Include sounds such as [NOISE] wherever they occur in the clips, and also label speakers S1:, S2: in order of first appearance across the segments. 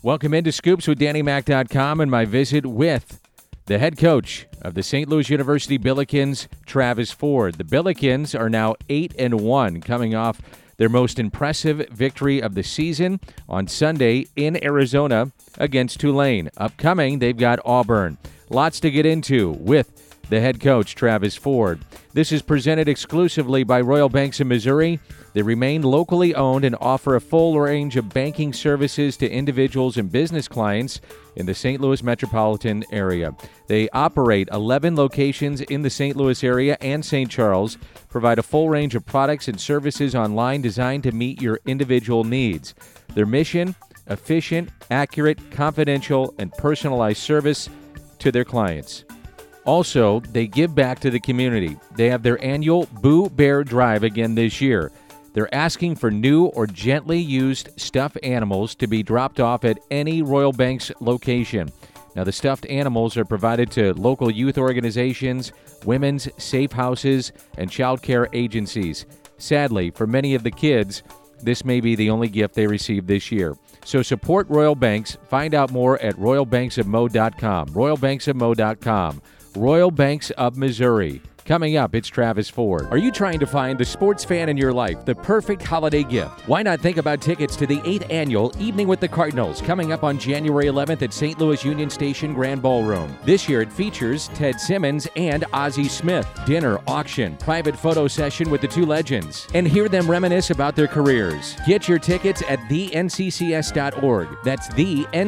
S1: Welcome into Scoops with DannyMac.com and my visit with the head coach of the St. Louis University Billikens, Travis Ford. The Billikens are now 8 and 1 coming off their most impressive victory of the season on Sunday in Arizona against Tulane. Upcoming, they've got Auburn. Lots to get into with the head coach, Travis Ford. This is presented exclusively by Royal Banks of Missouri. They remain locally owned and offer a full range of banking services to individuals and business clients in the St. Louis metropolitan area. They operate 11 locations in the St. Louis area and St. Charles, provide a full range of products and services online designed to meet your individual needs. Their mission efficient, accurate, confidential, and personalized service to their clients. Also, they give back to the community. They have their annual Boo Bear Drive again this year. They're asking for new or gently used stuffed animals to be dropped off at any Royal Banks location. Now, the stuffed animals are provided to local youth organizations, women's safe houses, and child care agencies. Sadly, for many of the kids, this may be the only gift they receive this year. So support Royal Banks. Find out more at royalbanksofmo.com. royalbanksofmo.com. Royal Banks of Missouri. Coming up, it's Travis Ford. Are you trying to find the sports fan in your life the perfect holiday gift? Why not think about tickets to the 8th annual Evening with the Cardinals coming up on January 11th at St. Louis Union Station Grand Ballroom? This year it features Ted Simmons and Ozzie Smith. Dinner, auction, private photo session with the two legends, and hear them reminisce about their careers. Get your tickets at thenccs.org. That's thenccs.org.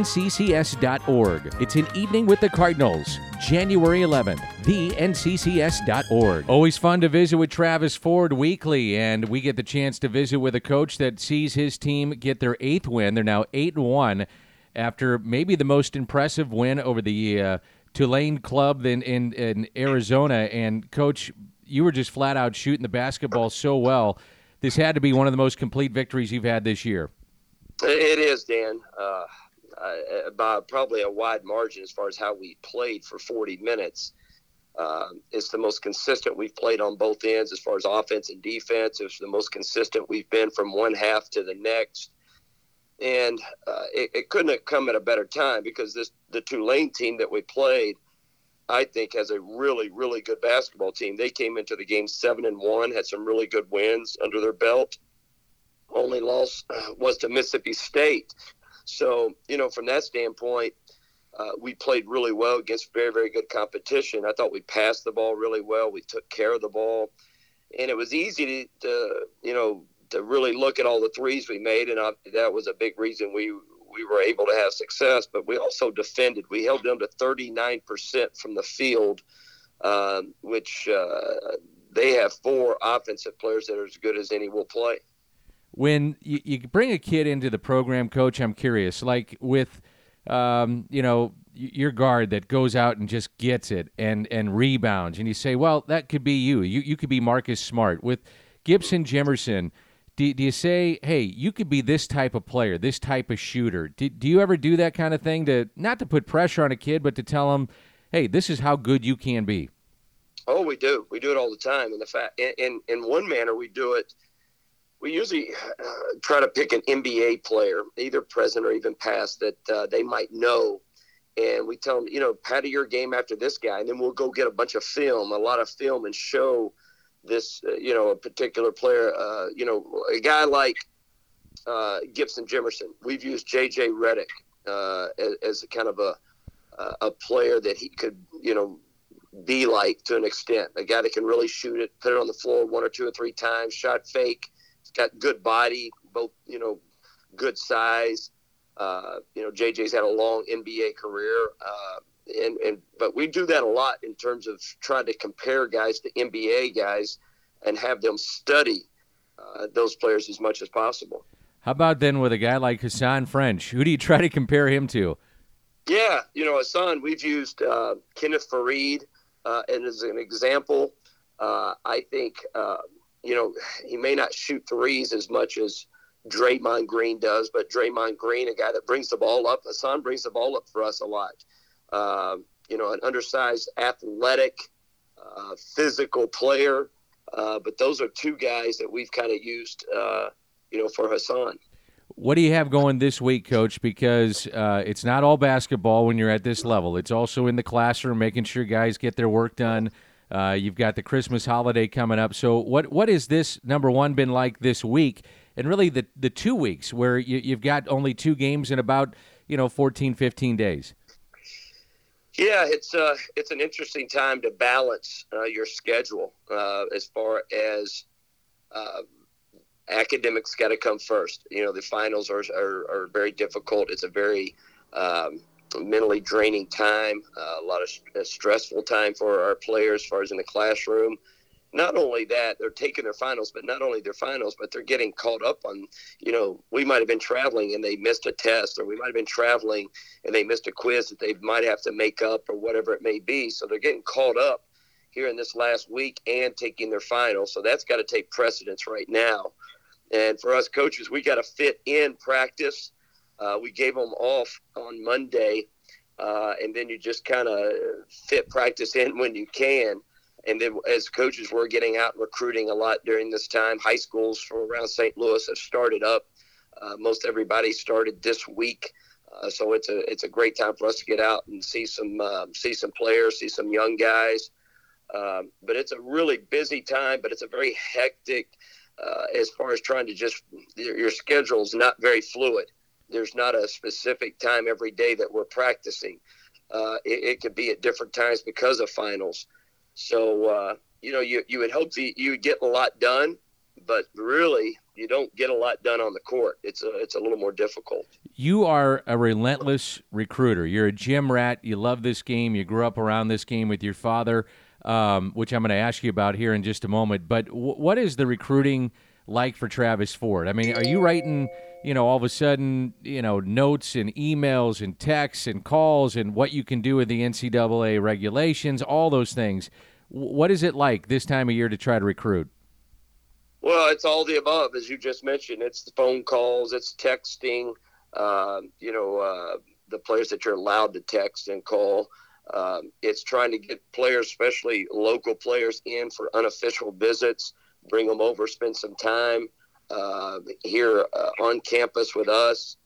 S1: It's an Evening with the Cardinals, January 11th. thenccs.org. Always fun to visit with Travis Ford weekly, and we get the chance to visit with a coach that sees his team get their eighth win. They're now 8 and 1 after maybe the most impressive win over the uh, Tulane club in, in, in Arizona. And, coach, you were just flat out shooting the basketball so well. This had to be one of the most complete victories you've had this year.
S2: It is, Dan. Uh, uh, by probably a wide margin as far as how we played for 40 minutes. Uh, it's the most consistent we've played on both ends as far as offense and defense. It's the most consistent we've been from one half to the next. And uh, it, it, couldn't have come at a better time because this the Tulane team that we played, I think, has a really, really good basketball team. They came into the game seven and one, had some really good wins under their belt. Only loss was to Mississippi State. So, you know, from that standpoint, uh, we played really well against very, very good competition. I thought we passed the ball really well. We took care of the ball, and it was easy to, to you know, to really look at all the threes we made, and I, that was a big reason we we were able to have success. But we also defended. We held them to 39% from the field, um, which uh, they have four offensive players that are as good as any will play
S1: when you, you bring a kid into the program, coach, I'm curious, like with, um, you know, your guard that goes out and just gets it and and rebounds, and you say, well, that could be you. You you could be Marcus Smart with Gibson Jimerson. Do, do you say, hey, you could be this type of player, this type of shooter? Do, do you ever do that kind of thing to not to put pressure on a kid, but to tell him, hey, this is how good you can be?
S2: Oh, we do. We do it all the time. And the fact, in, in in one manner, we do it we usually uh, try to pick an NBA player, either present or even past, that uh, they might know. And we tell them, you know, pattern your game after this guy. And then we'll go get a bunch of film, a lot of film, and show this, uh, you know, a particular player. Uh, you know, a guy like uh, Gibson Jimerson. We've used J.J. Redick uh, as, as kind of a, a player that he could, you know, be like to an extent. A guy that can really shoot it, put it on the floor one or two or three times, shot fake got good body, both you know, good size. Uh, you know, JJ's had a long NBA career, uh, and and but we do that a lot in terms of trying to compare guys to NBA guys and have them study uh, those players as much as possible.
S1: How about then with a guy like Hassan French? Who do you try to compare him to?
S2: Yeah, you know, Hassan, we've used uh, Kenneth Faried uh, and as an example. Uh, I think uh, you know, he may not shoot threes as much as Draymond Green does, but Draymond Green, a guy that brings the ball up, Hassan brings the ball up for us a lot. Uh, you know, an undersized, athletic, uh, physical player. Uh, but those are two guys that we've kind of used, uh, you know, for Hassan.
S1: What do you have going this week, Coach? Because uh, it's not all basketball when you're at this level. It's also in the classroom, making sure guys get their work done. Uh, you've got the Christmas holiday coming up. So, what what is this number one been like this week, and really the the two weeks where you, you've got only two games in about you know 14, 15 days?
S2: Yeah, it's uh, it's an interesting time to balance uh, your schedule uh, as far as uh, academics got to come first. You know, the finals are, are, are very difficult. It's a very um, mentally draining time, uh, a lot of st- stressful time for our players as far as in the classroom. Not only that, they're taking their finals, but not only their finals, but they're getting caught up on, you know, we might have been traveling and they missed a test, or we might have been traveling and they missed a quiz that they might have to make up, or whatever it may be. So they're getting caught up here in this last week and taking their final. So that's got to take precedence right now. And for us coaches, we got to fit in practice uh, we gave them off on Monday, uh, and then you just kind of fit practice in when you can. And then as coaches, we're getting out recruiting a lot during this time. High schools from around St. Louis have started up. Uh, most everybody started this week. Uh, so it's a it's a great time for us to get out and see some um, see some players, see some young guys. Um, but it's a really busy time, but it's a very hectic uh, as far as trying to just your, your schedule is not very fluid there's not a specific time every day that we're practicing. Uh, it, it, could be at different times because of finals. So, uh, you know, you, you would hope that you would get a lot done, but really you don't get a lot done on the court. It's a, it's a little more difficult.
S1: You are a relentless recruiter. You're a gym rat. You love this game. You grew up around this game with your father, um, which I'm going to ask you about here in just a moment. But w- what is the recruiting like for Travis Ford? I mean, are you writing – you know, all of a sudden, you know, notes and emails and texts and calls and what you can do with the NCAA regulations, all those things. What is it like this time of year to try to recruit?
S2: Well, it's all the above, as you just mentioned. It's the phone calls, it's texting, uh, you know, uh, the players that you're allowed to text and call. Um, it's trying to get players, especially local players, in for unofficial visits, bring them over, spend some time uh, here uh, on campus with us,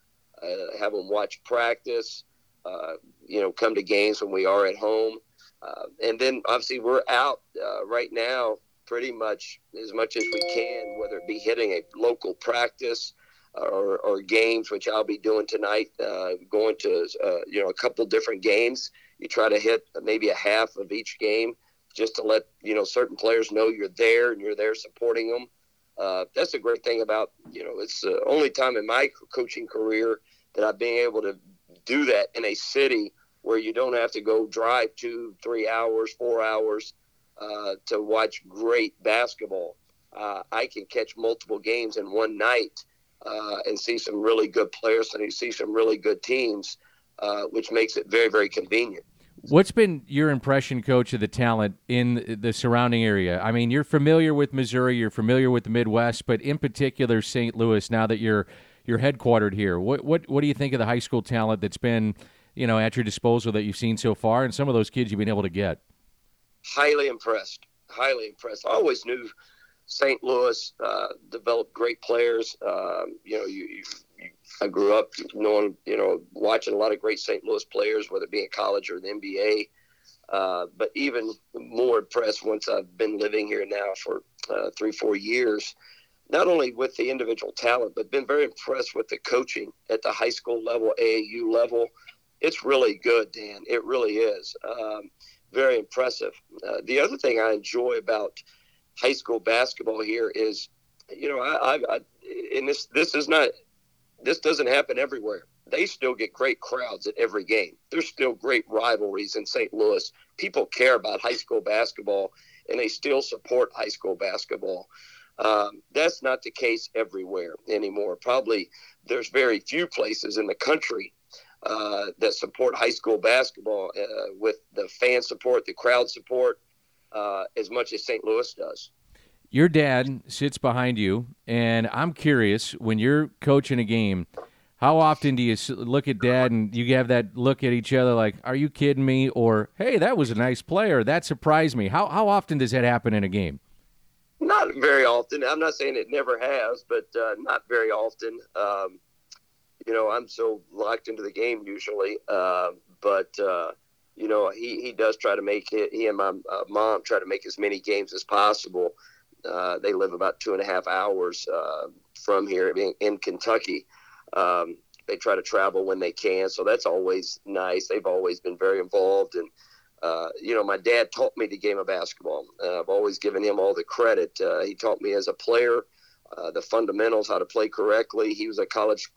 S2: uh, have them watch practice, uh, you know, come to games when we are at home. Uh, and then obviously we're out uh, right now pretty much as much as we can, whether it be hitting a local practice or, or games, which I'll be doing tonight, going to, you know, a couple different games. You try to hit maybe a half of each game just to let, you know, certain players know you're there and you're there supporting them uh, that's a great thing about you know it's the only time in my coaching career that I've been able to do that in a city where you don't have to go drive two, three hours, four hours uh, to watch great basketball. Uh, I can catch multiple games in one night uh, and see some really good players and you see some really good teams, uh, which makes it very, very convenient.
S1: What's been your impression, coach, of the talent in the surrounding area? I mean, you're familiar with Missouri, you're familiar with the Midwest, but in particular St. Louis. Now that you're you're headquartered here, what what what do you think of the high school talent that's been, you know, at your disposal that you've seen so far, and some of those kids you've been able to get?
S2: Highly impressed. Highly impressed. I always knew St. Louis uh, developed great players. Um, you know, you, you I grew up knowing, you know, watching a lot of great St. Louis players, whether it be in college or the NBA. Uh, but even more impressed once I've been living here now for uh, three, four years, not only with the individual talent, but been very impressed with the coaching at the high school level, AAU level. It's really good, Dan. It really is. Um, very impressive. Uh, the other thing I enjoy about high school basketball here is, you know, I, I, I and this this is not this doesn't happen everywhere. They still get great crowds at every game. There's still great rivalries in St. Louis. People care about high school basketball, and they still support high school basketball. Um, that's not the case everywhere anymore. Probably there's very few places in the country uh, that support high school basketball uh, with the fan support, the crowd support, uh, as much as St. Louis does
S1: your dad sits behind you, and I'm curious when you're coaching a game, how often do you look at dad and you have that look at each other like, "Are you kidding me?" or "Hey, that was a nice player. That surprised me." How how often does that happen in a game?
S2: Not very often. I'm not saying it never has, but uh, not very often. Um, you know, I'm so locked into the game usually. Uh, but uh, you know, he, he does try to make it. He and my uh, mom try to make as many games as possible. Uh, they live about two and a half hours uh, from here in, in Kentucky. Um, they try to travel when they can, so that's always nice. They've always been very involved, and uh, you know, my dad taught me the game of basketball. I've always given him all the credit. Uh, he taught me as a player uh, the fundamentals, how to play correctly. He was a college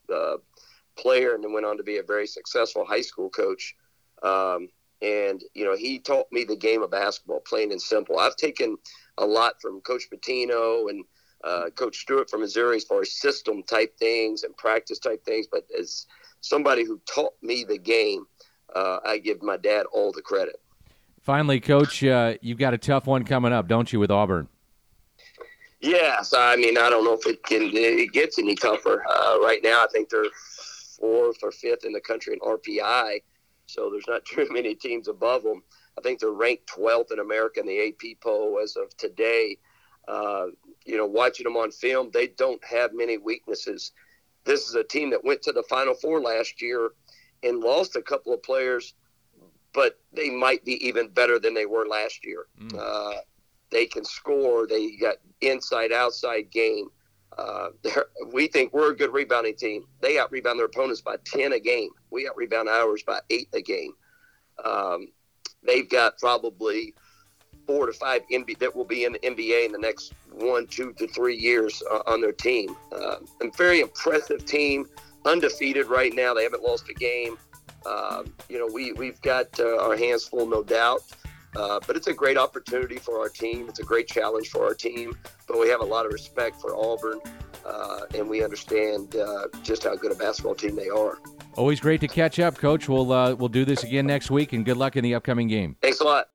S2: player and then went on to be a very successful high school coach. Um, and you know, he taught me the game of basketball, plain and simple. I've taken a lot from Coach Pitino and uh, Coach Stewart from Missouri as far as system type things and practice type things. But as somebody who taught me the game, uh, I give my dad all the credit.
S1: Finally, Coach, uh, you've got a tough one coming up, don't you, with Auburn?
S2: Yes, I mean I don't know if it can it gets any tougher. Uh, right now, I think they're fourth or fifth in the country in RPI, so there's not [LAUGHS] too many teams above them. I think they're ranked 12th in America in the AP poll as of today. Uh, you know, watching them on film, they don't have many weaknesses. This is a team that went to the Final Four last year and lost a couple of players, but they might be even better than they were last year. Mm. Uh, they can score. They got inside outside game. Uh, we think we're a good rebounding team. They out rebound their opponents by 10 a game. We out rebound ours by eight a game. Um, they've got probably four to five NBA that will be in the NBA in the next one, two to three years uh, on their team. Uh, a very impressive team, undefeated right now. They haven't lost a game. Um, you know, we, we've got uh, our hands full, no doubt. Uh, but it's a great opportunity for our team. It's a great challenge for our team. But we have a lot of respect for Auburn, uh, and we understand uh, just how good a basketball team they are.
S1: Always great to catch up, Coach. We'll uh, we'll do this again next week, and good luck in the upcoming game.
S2: Thanks a lot.